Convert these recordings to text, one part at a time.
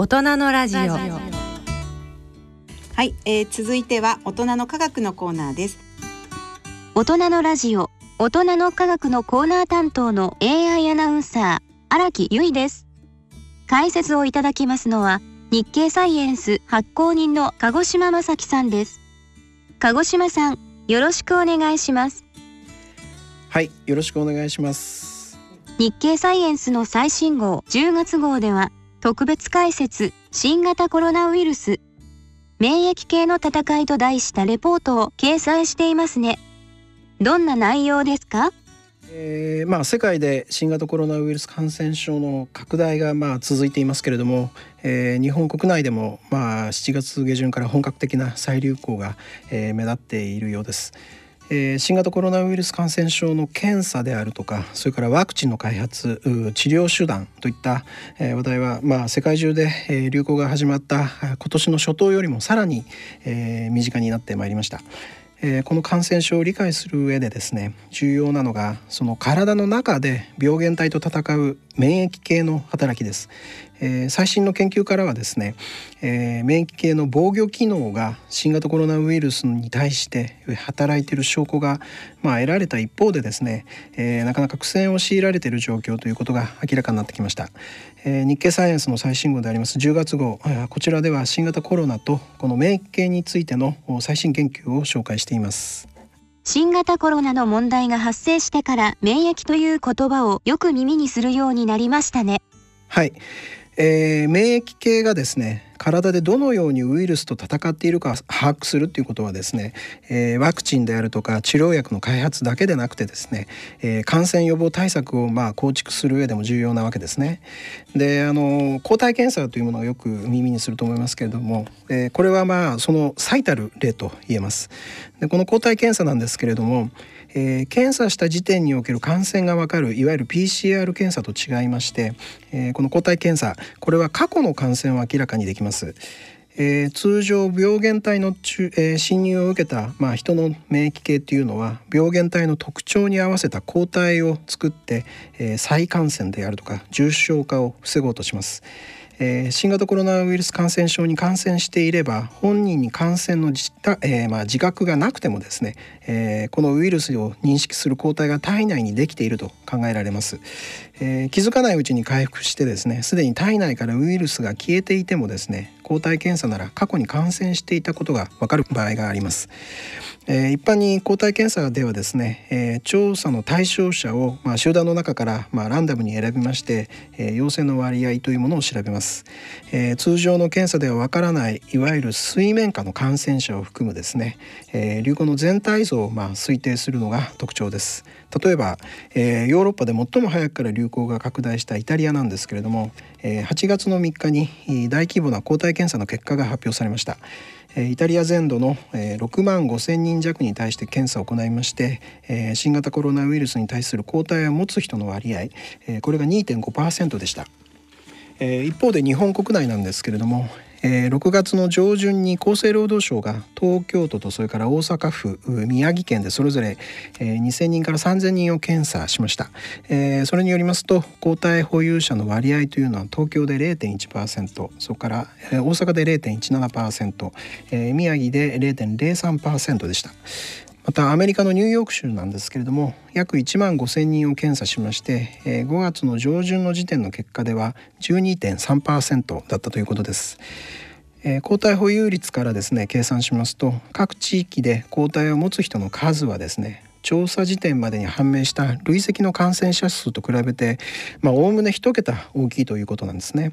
大人のラジオ。はい、えー、続いては大人の科学のコーナーです。大人のラジオ。大人の科学のコーナー担当の AI アナウンサー荒木由衣です。解説をいただきますのは日経サイエンス発行人の鹿児島正樹さんです。鹿児島さんよろしくお願いします。はいよろしくお願いします。日経サイエンスの最新号10月号では特別解説新型コロナウイルス。免疫系の戦いと題したレポートを掲載していますね。どんな内容ですか？えー、まあ、世界で新型コロナウイルス感染症の拡大がまあ続いていますけれども、えー、日本国内でもまあ7月下旬から本格的な再流行が、えー、目立っているようです。えー、新型コロナウイルス感染症の検査であるとかそれからワクチンの開発治療手段といった、えー、話題は、まあ、世界中で、えー、流行が始まった今年の初頭よりもさらに、えー、身近になってまいりました。えー、この感染症を理解する上でですね重要なのがその体の中で病原体と戦う免疫系の働きです、えー、最新の研究からはですね、えー、免疫系の防御機能が新型コロナウイルスに対して働いている証拠が、まあ、得られた一方でですね、えー、なかなか苦戦を強いられている状況ということが明らかになってきました、えー、日経サイエンスの最新号であります10月号。こちらでは新型コロナとこの免疫系についての最新研究を紹介しています。新型コロナの問題が発生してから免疫という言葉をよく耳にするようになりましたね。はい、えー、免疫系がですね体でどのようにウイルスと戦っているか把握するっていうことはですね、えー、ワクチンであるとか治療薬の開発だけでなくてですね、えー、感染予防対策をまあ構築する上でも重要なわけですね。であの抗体検査というものをよく耳にすると思いますけれども、えー、これはまあその最たる例と言えます。でこの抗体検査なんですけれどもえー、検査した時点における感染がわかるいわゆる PCR 検査と違いまして、えー、この抗体検査これは過去の感染を明らかにできます。えー、通常病原体の、えー、侵入を受けた、まあ、人の免疫系っていうのは病原体の特徴に合わせた抗体を作って、えー、再感染であるとか重症化を防ごうとします。えー、新型コロナウイルス感染症に感染していれば本人に感染の自,、えーまあ、自覚がなくてもですね、えー、このウイルスを認識する抗体が体内にできていると考えられます、えー、気づかないうちに回復してですねすでに体内からウイルスが消えていてもですね抗体検査なら過去に感染していたことがわかる場合があります、えー、一般に抗体検査ではですね、えー、調査の対象者を、まあ、集団の中から、まあ、ランダムに選びまして、えー、陽性の割合というものを調べます、えー、通常の検査ではわからないいわゆる水面下の感染者を含むですね、えー、流行の全体像を、まあ、推定するのが特徴です。例えば、えー、ヨーロッパで最も早くから流行が拡大したイタリアなんですけれども、8月の3日に大規模な抗体検査の結果が発表されました。イタリア全土の6万5千人弱に対して検査を行いまして新型コロナウイルスに対する抗体を持つ人の割合これが2.5%でした。一方で日本国内なんですけれどもえー、6月の上旬に厚生労働省が東京都とそれから大阪府宮城県でそれぞれ、えー、2,000人から3,000人を検査しました、えー、それによりますと抗体保有者の割合というのは東京で0.1%それから、えー、大阪で0.17%、えー、宮城で0.03%でした。またアメリカのニューヨーク州なんですけれども約1万5,000人を検査しまして、え5月の上旬の時点の結果では12.3%だったということです。抗体保有率からですね計算しますと各地域で抗体を持つ人の数はですね調査時点までに判明した累積の感染者数と比べておおむね1桁大きいということなんですね。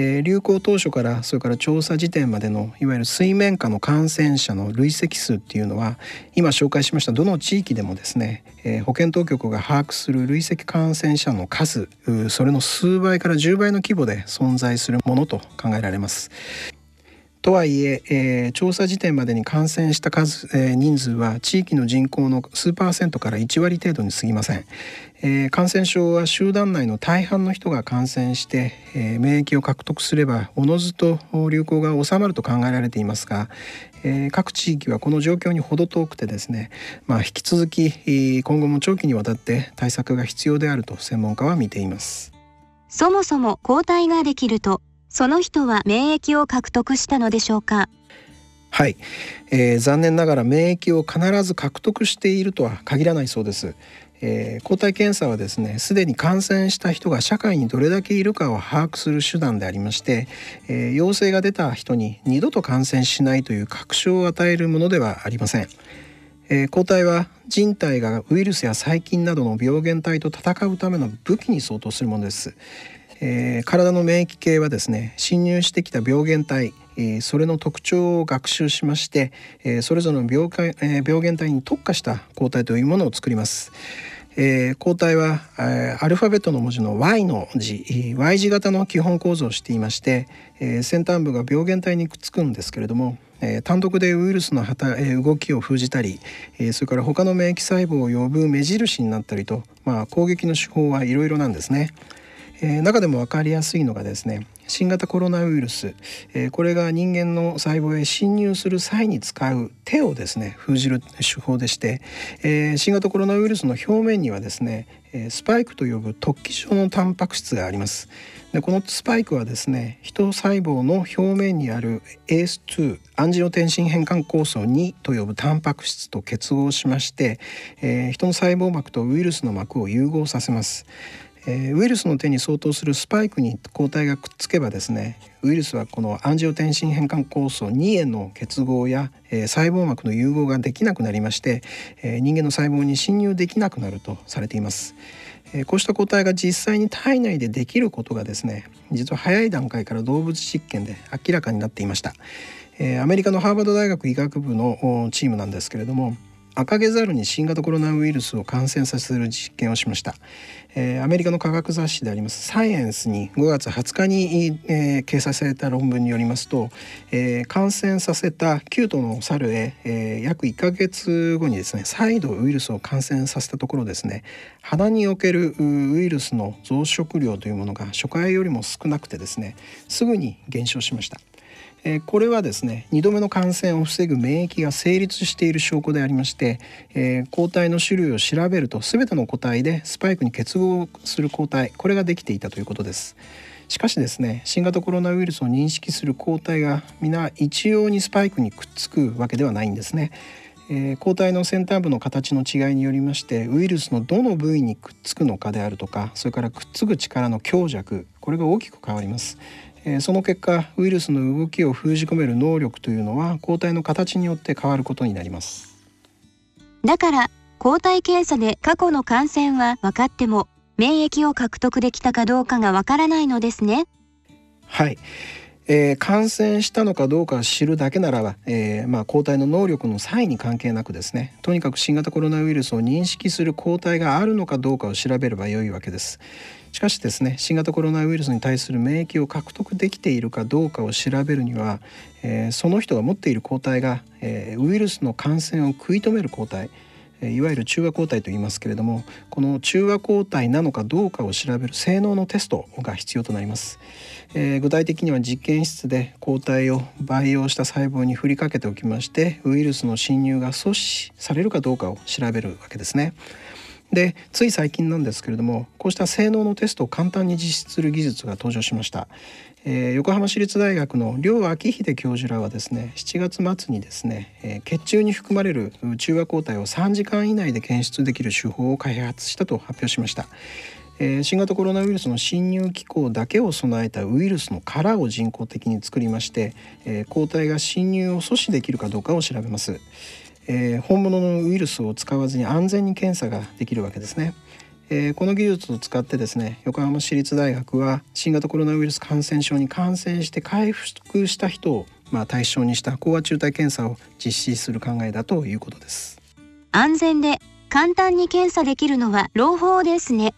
えー、流行当初からそれから調査時点までのいわゆる水面下の感染者の累積数っていうのは今紹介しましたどの地域でもですね、えー、保健当局が把握する累積感染者の数それの数倍から10倍の規模で存在するものと考えられます。とはいええー、調査時点までに感染した数、えー、人数は地域の人口の数パーセントから1割程度に過ぎません、えー、感染症は集団内の大半の人が感染して、えー、免疫を獲得すればおのずと流行が収まると考えられていますが、えー、各地域はこの状況に程遠くてですね、まあ、引き続き今後も長期にわたって対策が必要であると専門家は見ています。そもそも抗体ができるとその人は免疫を獲得したのでしょうか？はい、えー、残念ながら免疫を必ず獲得しているとは限らないそうです。えー、抗体検査はですねすでに感染した人が社会にどれだけいるかを把握する手段でありまして、えー、陽性が出た人に二度と感染しないという確証を与えるものではありません。えー、抗体は人体がウイルスや細菌などの病原体と戦うための武器に相当するものです。えー、体の免疫系はですね侵入してきた病原体、えー、それの特徴を学習しまして、えー、それぞれの病,、え病原体に特化した抗体というものを作ります。えー、抗体は、えー、アルファベットの文字の Y の字 Y 字型の基本構造をしていまして、えー、先端部が病原体にくっつくんですけれども、えー、単独でウイルスの働、えー、動きを封じたり、えー、それから他の免疫細胞を呼ぶ目印になったりと、まあ、攻撃の手法はいろいろなんですね。えー、中でも分かりやすいのがですね新型コロナウイルス、えー、これが人間の細胞へ侵入する際に使う手をですね封じる手法でして、えー、新型コロナウイルスの表面にはですねスパイクと呼ぶ突起状のタンパク質があります。でこのスパイクはですね人細胞の表面にある ACE2 アンジオテンシン変換酵素2と呼ぶタンパク質と結合しまして、えー、人の細胞膜とウイルスの膜を融合させます。え、ウイルスの手に相当するスパイクに抗体がくっつけばですねウイルスはこのアンジオテンシン変換酵素2への結合や、え、細胞膜の融合ができなくなりまして、え、人間の細胞に侵入できなくなるとされています。えこうした抗体が実際に体内でできることがですね実は早い段階から動物実験で明らかになっていました。えアメリカのハーバード大学医学部のチームなんですけれども赤毛ザルに新型コロナウイルスを感染させる実験をしました、えー、アメリカの科学雑誌でありますサイエンスに5月20日に、えー、掲載された論文によりますと、えー、感染させた9頭の猿へ、え、約1ヶ月後にですね再度ウイルスを感染させたところですね鼻におけるウイルスの増殖量というものが初回よりも少なくてですねすぐに減少しました。えこれはですね2度目の感染を防ぐ免疫が成立している証拠でありまして、え抗体の種類を調べると全ての個体でスパイクに結合する抗体これができていたということです。しかしですね新型コロナウイルスを認識する抗体が皆一様にスパイクにくっつくわけではないんですね。えー、抗体の先端部の形の違いによりましてウイルスのどの部位にくっつくのかであるとかそれからくっつく力の強弱これが大きく変わります。えその結果ウイルスの動きを封じ込める能力というのは抗体の形によって変わることになります。だから抗体検査で過去の感染は分かっても免疫を獲得できたかどうかがわからないのですね。はい、えー、感染したのかどうか知るだけならば、えー、まあ、抗体の能力の際に関係なくですねとにかく新型コロナウイルスを認識する抗体があるのかどうかを調べればよいわけですしかしですね新型コロナウイルスに対する免疫を獲得できているかどうかを調べるには、えー、その人が持っている抗体が、えー、ウイルスの感染を食い止める抗体いわゆる中和抗体と言いますけれどもこの中和抗体なのかどうかを調べる性能のテストが必要となります、えー、具体的には実験室で抗体を培養した細胞に振りかけておきましてウイルスの侵入が阻止されるかどうかを調べるわけですね。でつい最近なんですけれどもこうした性能のテストを簡単に実施する技術が登場しました、えー、横浜市立大学の両昭秀教授らはですね7月末にですね、えー、血中に含まれる中和抗体を3時間以内で検出できる手法を開発したと発表しましたえー、新型コロナウイルスの侵入機構だけを備えたウイルスの殻を人工的に作りまして、えー、抗体が侵入を阻止できるかどうかを調べます。えー、本物のウイルスを使わずに安全に検査ができるわけですね。えー、この技術を使ってですね横浜市立大学は新型コロナウイルス感染症に感染して回復した人を、まあ、対象にした飽和中体検査を実施する考えだということです安全で簡単に検査できるのは朗報ですね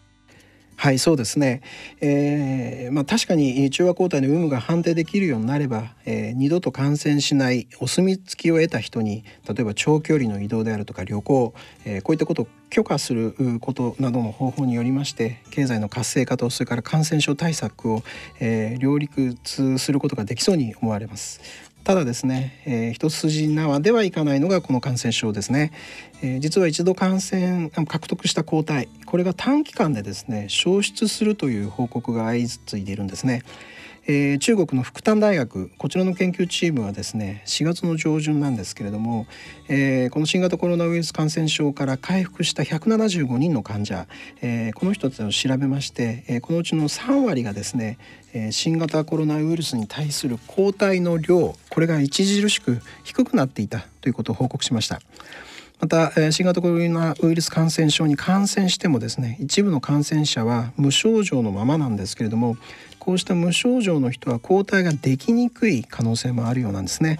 はいそうですね、えーまあ、確かに中和抗体の有無が判定できるようになれば、えー、二度と感染しないお墨付きを得た人に例えば長距離の移動であるとか旅行、えー、こういったことを許可することなどの方法によりまして経済の活性化とそれから感染症対策を、えー、両立することができそうに思われます。ただですね、えー、一筋縄ではいかないのがこの感染症ですね、えー、実は一度感染獲得した抗体これが短期間でですね消失するという報告が相次いでいるんですね。えー、中国の福旦大学こちらの研究チームはですね4月の上旬なんですけれども、えー、この新型コロナウイルス感染症から回復した175人の患者、えー、この人たちを調べまして、え、このうちの3割がですね、え、新型コロナウイルスに対する抗体の量これが著しく低くなっていたということを報告しました。また新型コロナウイルス感染症に感染してもですね一部の感染者は無症状のままなんですけれどもこうした無症状の人は抗体ができにくい可能性もあるようなんですね。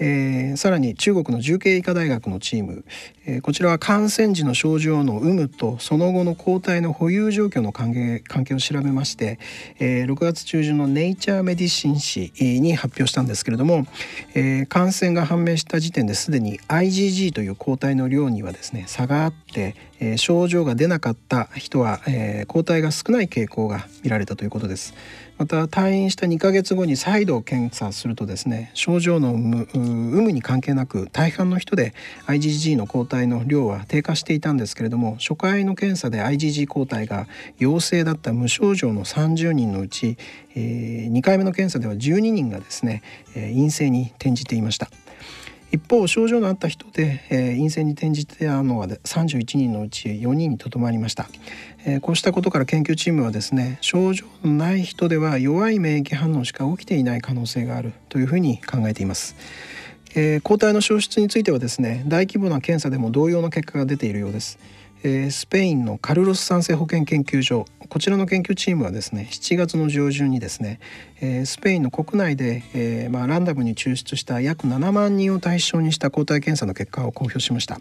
えー、さらに中国の重慶医科大学のチーム、えー、こちらは感染時の症状の有無とその後の抗体の保有状況の関係関係を調べまして、えー、6月中旬のネイチャーメディシン誌に発表したんですけれども、えー、感染が判明した時点ですでに IgG という抗体の量にはですね差があって、えー、症状が出なかった人は、えー、抗体が少ない傾向が見られたということです。また退院した2ヶ月後に再度検査するとですね症状の有無に関係なく大半の人で IgG の抗体の量は低下していたんですけれども初回の検査で IgG 抗体が陽性だった無症状の30人のうち、えー、2回目の検査では12人がですね、えー、陰性に転じていました。一方症状のあった人で、えー、陰性に転じてあのは31人のうち4人にとどまりました、えー、こうしたことから研究チームはですね症状のない人では弱い免疫反応しか起きていない可能性があるというふうに考えています。えー、抗体の消失についてはですね大規模な検査でも同様の結果が出ているようです。えー、スペインのカルロス酸性保健研究所こちらの研究チームはですね7月の上旬にですね、えー、スペインの国内で、えーまあ、ランダムに抽出した約7万人を対象にした抗体検査の結果を公表しました。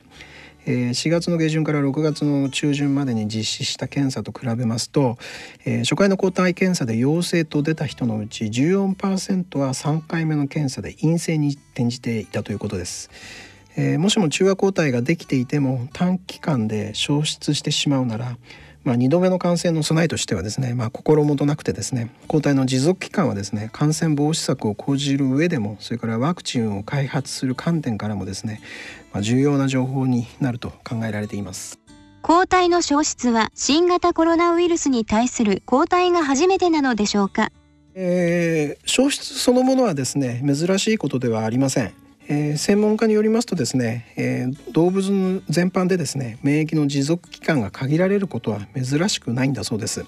え、4月の下旬から6月の中旬までに実施した検査と比べますと、え、初回の抗体検査で陽性と出た人のうち14%は3回目の検査で陰性に転じていたということです。えー、もしも中和抗体ができていても短期間で消失してしまうなら、まあ、2度目の感染の備えとしてはですね、まあ、心もとなくてですね抗体の持続期間はですね感染防止策を講じる上でもそれからワクチンを開発する観点からもですね、まあ、重要な情報になると考えられています。抗体の消失は新型コロナウイルスに対する抗体が初めてなのでしょうか、えー、消失そのものはですね珍しいことではありません。えー、専門家によりますとですね、えー、動物全般でですね免疫の持続期間が限られることは珍しくないんだそうです。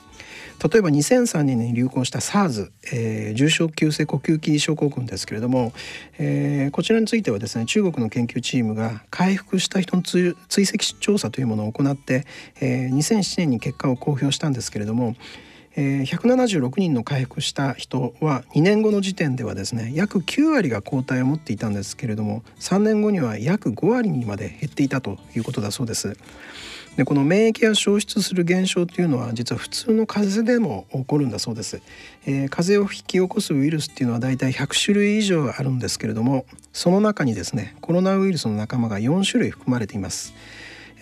例えば2003年に流行した SARS、えー、重症急性呼吸器症候群ですけれども、え、こちらについてはですね中国の研究チームが回復した人の追跡調査というものを行って、え、2007年に結果を公表したんですけれどもえー、176人の回復した人は2年後の時点ではですね約9割が抗体を持っていたんですけれども3年後には約5割にまで減っていたということだそうです。でこの免疫が消失する現象というのは実は普通の風邪でも起こるんだそうです、えー、風邪を引き起こすウイルスっていうのはだいたい100種類以上あるんですけれどもその中にですねコロナウイルスの仲間が4種類含まれています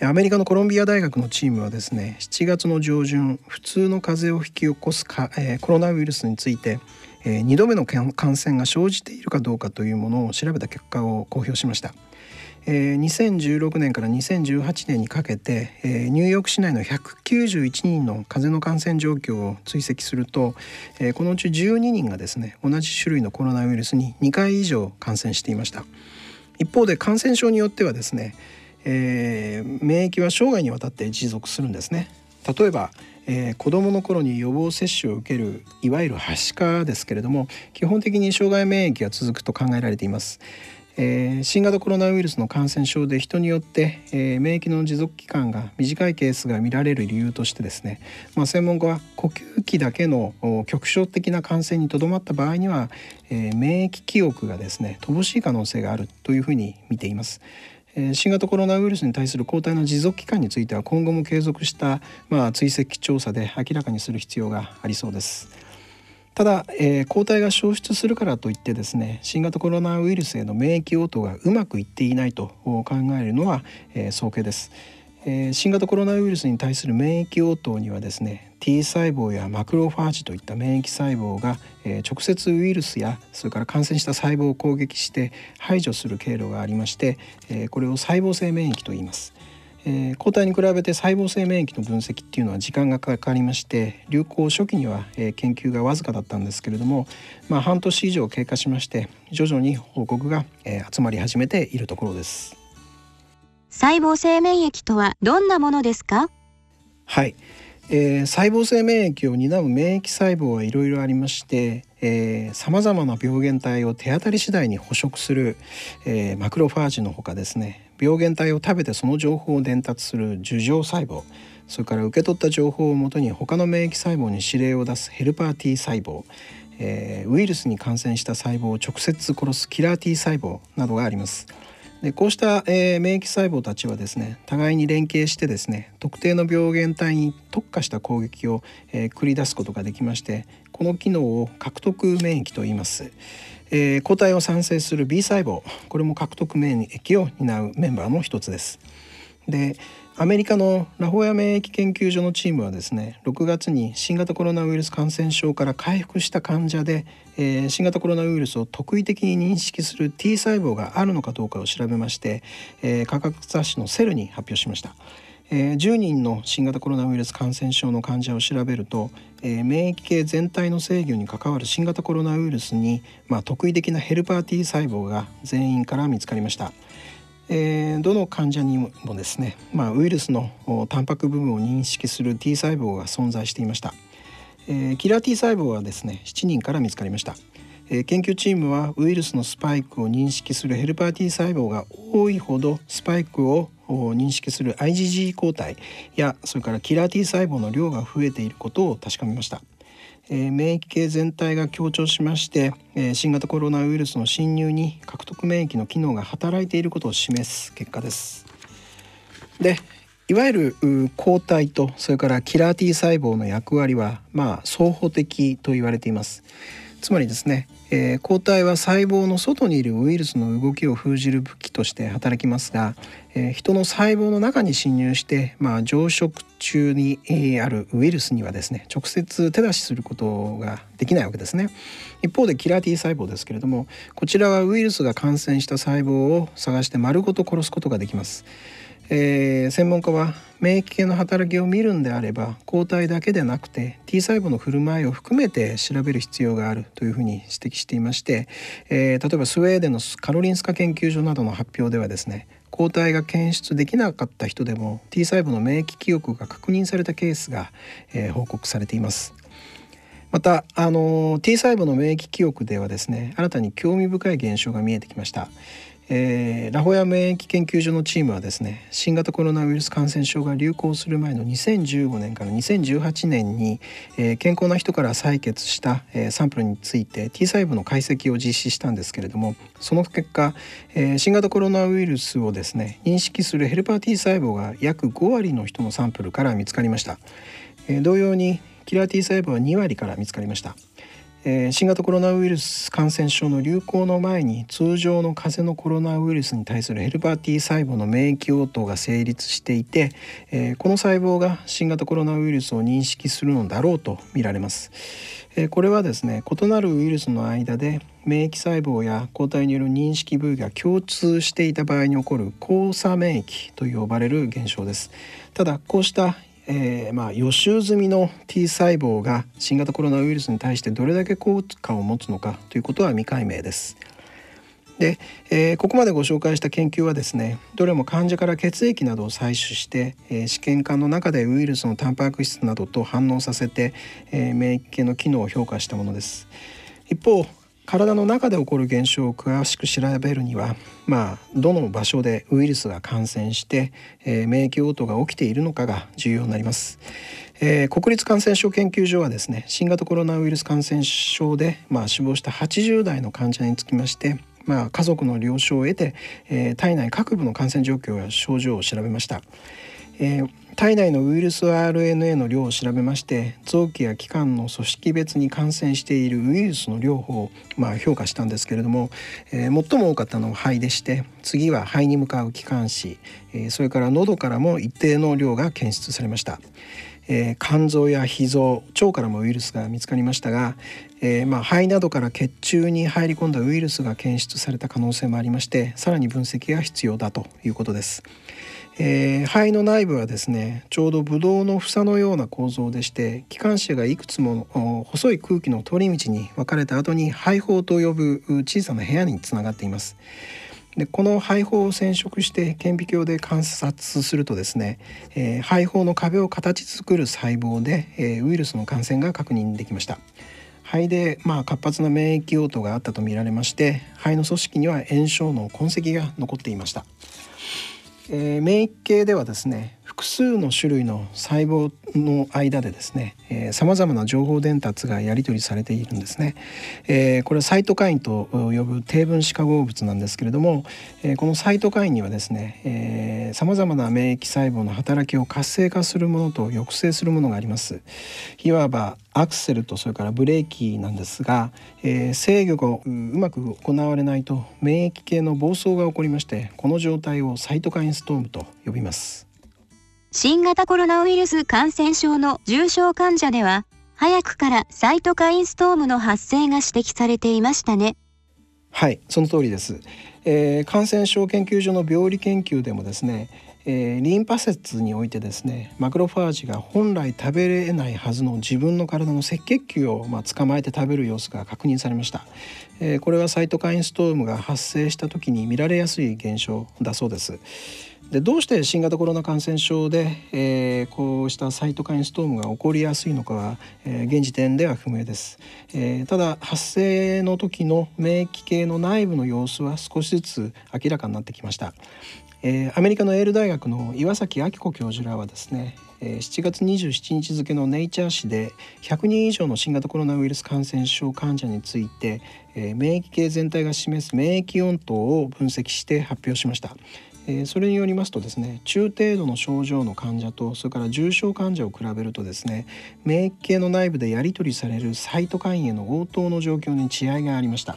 アメリカのコロンビア大学のチームはですね7月の上旬普通の風邪を引き起こすか、えー、コロナウイルスについて、えー、2度目の感染が生じているかどうかというものを調べた結果を公表しました。えー、2016年から2018年にかけて、えー、ニューヨーク市内の191人の風邪の感染状況を追跡すると、えー、このうち12人がですね同じ種類のコロナウイルスに2回以上感染していました一方で感染症によってはですねえー、免疫は生涯にわたって持続するんですね。例えば、えー、子どもの頃に予防接種を受けるいわゆるはしかですけれども基本的に障害免疫が続くと考えられています、えー、新型コロナウイルスの感染症で人によって、えー、免疫の持続期間が短いケースが見られる理由としてですね、まあ、専門家は呼吸器だけの局所的な感染にとどまった場合には、えー、免疫記憶がですね乏しい可能性があるというふうに見ています。新型コロナウイルスに対する抗体の持続期間については今後も継続した、まあ、追跡調査で明らかにする必要がありそうです。ただ、えー、抗体が消失するからといってですね新型コロナウイルスへの免疫応答がうまくいっていないと考えるのは、えー、早計です。えー、新型コロナウイルスに対する免疫応答にはですね T 細胞やマクロファージといった免疫細胞が、えー、直接ウイルスやそれから感染した細胞を攻撃して排除する経路がありまして、えー、これを細胞性免疫と言います。えー、抗体に比べて細胞性免疫の分析っていうのは時間がかかりまして流行初期には、えー、研究がわずかだったんですけれども、まあ、半年以上経過しまして徐々に報告が、えー、集まり始めているところです細胞性免疫とはどんなものですか？はい、えー、細胞性免疫を担う免疫細胞はいろいろありましてさまざまな病原体を手当たり次第に捕食する、えー、マクロファージのほかですね。病原体を食べてその情報を伝達する樹状細胞それから受け取った情報をもとに他の免疫細胞に指令を出すヘルパー T 細胞、えー、ウイルスに感染した細胞を直接殺すキラー T 細胞などがあります。でこうした、えー、免疫細胞たちはですね互いに連携してですね特定の病原体に特化した攻撃を、えー、繰り出すことができましてこの機能を獲得免疫と言います、えー、抗体を産生する B 細胞これも獲得免疫を担うメンバーの一つです。でアメリカのラホヤ免疫研究所のチームはですね6月に新型コロナウイルス感染症から回復した患者で、えー、新型コロナウイルスを特異的に認識する T 細胞があるのかどうかを調べまして、えー、科学雑誌のセルに発表しました。えー、10人の新型コロナウイルス感染症の患者を調べると、えー、免疫系全体の制御に関わる新型コロナウイルスに、まあ、特異的なヘルパー T 細胞が全員から見つかりました。えー、どの患者にもですね、まあ、ウイルスのタンパク部分を認識する T 細胞が存在していました、えー、キラー T 細胞はですね7人から見つかりました、えー、研究チームはウイルスのスパイクを認識するヘルパー T 細胞が多いほどスパイクを認識する IgG 抗体やそれからキラー T 細胞の量が増えていることを確かめました。えー、免疫系全体が強調しまして、えー、新型コロナウイルスの侵入に獲得免疫の機能が働いていることを示す結果です。でいわゆる抗体とそれからキラー T 細胞の役割はまあ双方的と言われています。つまりですね、えー、抗体は細胞の外にいるウイルスの動きを封じる武器として働きますが、えー、人の細胞の中に侵入して、まあ、増殖中に、あるウイルスにはですね直接手出しすることができないわけですね。一方でキラー T 細胞ですけれどもこちらはウイルスが感染した細胞を探して丸ごと殺すことができます。えー、専門家は免疫系の働きを見るんであれば抗体だけでなくて T 細胞の振る舞いを含めて調べる必要があるというふうに指摘していまして、えー、例えばスウェーデンのカロリンスカ研究所などの発表ではですね抗体が検出できなかった人でも T 細胞の免疫記憶が確認されたケースが、えー、報告されています。またあの T 細胞の免疫記憶ではですね新たに興味深い現象が見えてきました。えー、ラホヤ免疫研究所のチームはですね新型コロナウイルス感染症が流行する前の2015年から2018年に、えー、健康な人から採血した、えー、サンプルについて T 細胞の解析を実施したんですけれどもその結果、え、新型コロナウイルスをですね認識するヘルパー T 細胞が約5割の人のサンプルから見つかりました、え、同様にキラー T 細胞は2割から見つかりました。えー、新型コロナウイルス感染症の流行の前に通常の風邪のコロナウイルスに対するヘルパー T 細胞の免疫応答が成立していて、えー、この細胞が新型コロナウイルスを認識するのだろうと見られます。えー、これはですね異なるウイルスの間で免疫細胞や抗体による認識部位が共通していた場合に起こる交差免疫と呼ばれる現象です。ただこうしたえー、まあ、予習済みの T 細胞が新型コロナウイルスに対してどれだけ効果を持つのかということは未解明です。で、えー、ここまでご紹介した研究はですねどれも患者から血液などを採取して、えー、試験管の中でウイルスのタンパク質などと反応させて、えー、免疫系の機能を評価したものです。一方体の中で起こる現象を詳しく調べるには、まあ、どの場所でウイルスが感染して、えー、免疫応答が起きているのかが重要になります。えー、国立感染症研究所はですね新型コロナウイルス感染症で、まあ、死亡した80代の患者につきましてまあ、家族の了承を得て、えー、体内各部の感染状況や症状を調べました。えー、体内のウイルス RNA の量を調べまして臓器や器官の組織別に感染しているウイルスの量を、まあ、評価したんですけれども、えー、最も多かったのは肺でして次は肺に向かう気管支、えー、それから喉からも一定の量が検出されました。えー、肝臓や脾臓腸からもウイルスが見つかりましたが、えー、まあ、肺などから血中に入り込んだウイルスが検出された可能性もありましてさらに分析が必要だということです。えー、肺の内部はですねちょうどブドウの房のような構造でして気管支がいくつも細い空気の通り道に分かれた後に肺胞と呼ぶ小さな部屋につながっています。でこの肺胞を染色して顕微鏡で観察するとですね、えー、肺胞の壁を形作る細胞で、えー、ウイルスの感染が確認できました肺で、まあ、活発な免疫応答があったとみられまして肺の組織には炎症の痕跡が残っていました、えー、免疫系ではですね複数の種類の細胞の間でですねさまざまな情報伝達がやり取りされているんですね、えー、これはサイトカインと呼ぶ低分子化合物なんですけれども、えー、このサイトカインにはですねさまざまな免疫細胞の働きを活性化するものと抑制するものがあります。いわばアクセルとそれからブレーキなんですが、えー、制御がうまく行われないと免疫系の暴走が起こりましてこの状態をサイトカインストームと呼びます。新型コロナウイルス感染症の重症患者では、早くからサイトカインストームの発生が指摘されていましたね。はい、その通りです。えー、感染症研究所の病理研究でもですね、えー、リンパ節においてですねマクロファージが本来食べれないはずの自分の体の赤血球を、まあ、捕まえて食べる様子が確認されました、えー、これはサイトカインストームが発生した時に見られやすい現象だそうですでどうして新型コロナ感染症で、えー、こうしたサイトカインストームが起こりやすいのかは、えー、現時点では不明です、えー、ただ発生の時の免疫系の内部の様子は少しずつ明らかになってきました、えー、アメリカのエール大学の岩崎明子教授らはですね7月27日付のネイチャー誌で100人以上の新型コロナウイルス感染症患者について免疫系全体が示す免疫温度を分析して発表しました。えそれによりますとですね中程度の症状の患者とそれから重症患者を比べるとですね免疫系の内部でやり取りされるサイトカインへの応答の状況に違いがありました、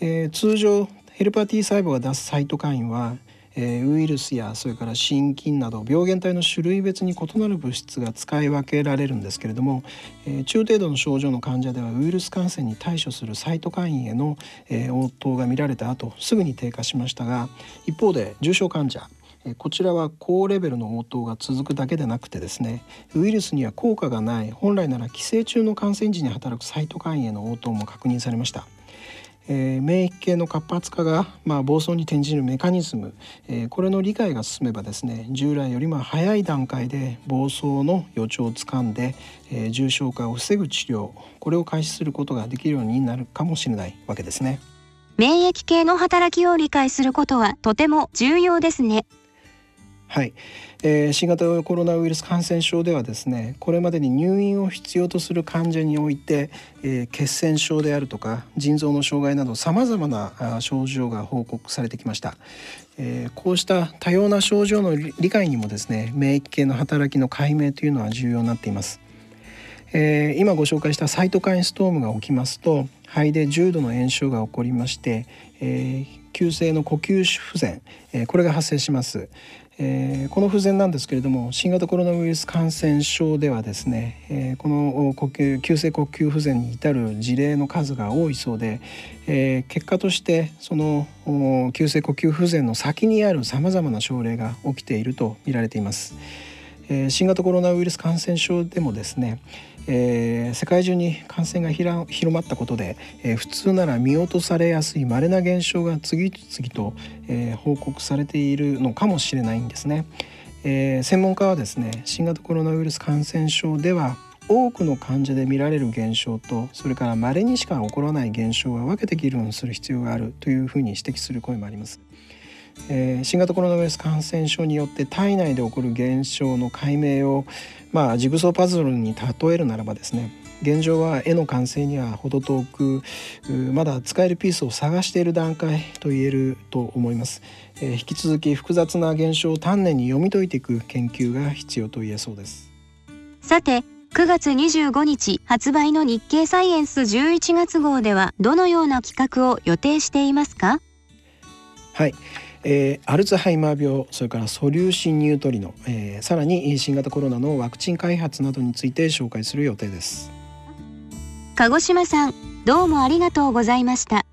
えー、通常ヘルパー T 細胞が出すサイトカインはえウイルスやそれから心筋など病原体の種類別に異なる物質が使い分けられるんですけれども、え中程度の症状の患者ではウイルス感染に対処するサイトカインへの、え応答が見られた後すぐに低下しましたが一方で重症患者こちらは高レベルの応答が続くだけでなくてですねウイルスには効果がない本来なら寄生虫の感染時に働くサイトカインへの応答も確認されました。えー、免疫系の活発化が、まあ、暴走に転じるメカニズム、えー、これの理解が進めばですね従来よりも早い段階で暴走の予兆をつかんで、えー、重症化を防ぐ治療これを開始することができるようになるかもしれないわけですね。免疫系の働きを理解することはとても重要ですね。はい、えー、新型コロナウイルス感染症ではですねこれまでに入院を必要とする患者において、えー、血栓症であるとか腎臓の障害などさまざまな症状が報告されてきました、えー、こうした多様な症状の理解にもですね免疫系の働きの解明というのは重要になっています。えー、今ご紹介したサイトカインストームが起きますと肺で重度の炎症が起こりまして、えー、急性の呼吸不全、えー、これが発生します、えー、この不全なんですけれども新型コロナウイルス感染症ではですね、えー、この呼吸急性呼吸不全に至る事例の数が多いそうで、えー、結果としてその急性呼吸不全の先にあるさまざまな症例が起きていると見られています。え、新型コロナウイルス感染症でもですね、えー、世界中に感染が広まったことで、えー、普通なら見落とされやすい稀な現象が次々と、えー、報告されているのかもしれないんですね。え、専門家はですね新型コロナウイルス感染症では多くの患者で見られる現象とそれから稀にしか起こらない現象は分けて議論する必要があるというふうに指摘する声もあります。えー、新型コロナウイルス感染症によって体内で起こる現象の解明を、まあ、ジグソーパズルに例えるならばですね現状は絵の完成には程遠くまだ使えるピースを探している段階と言えると思います、えー、引き続き複雑な現象を丹念に読み解いていく研究が必要と言えそうです。さて9月25日発売の日経サイエンス11月号ではどのような企画を予定していますか？はいえー、アルツハイマー病それから素粒子ニュートリノ、えー、さらに新型コロナのワクチン開発などについて紹介する予定です。鹿児島さんどうもありがとうございました。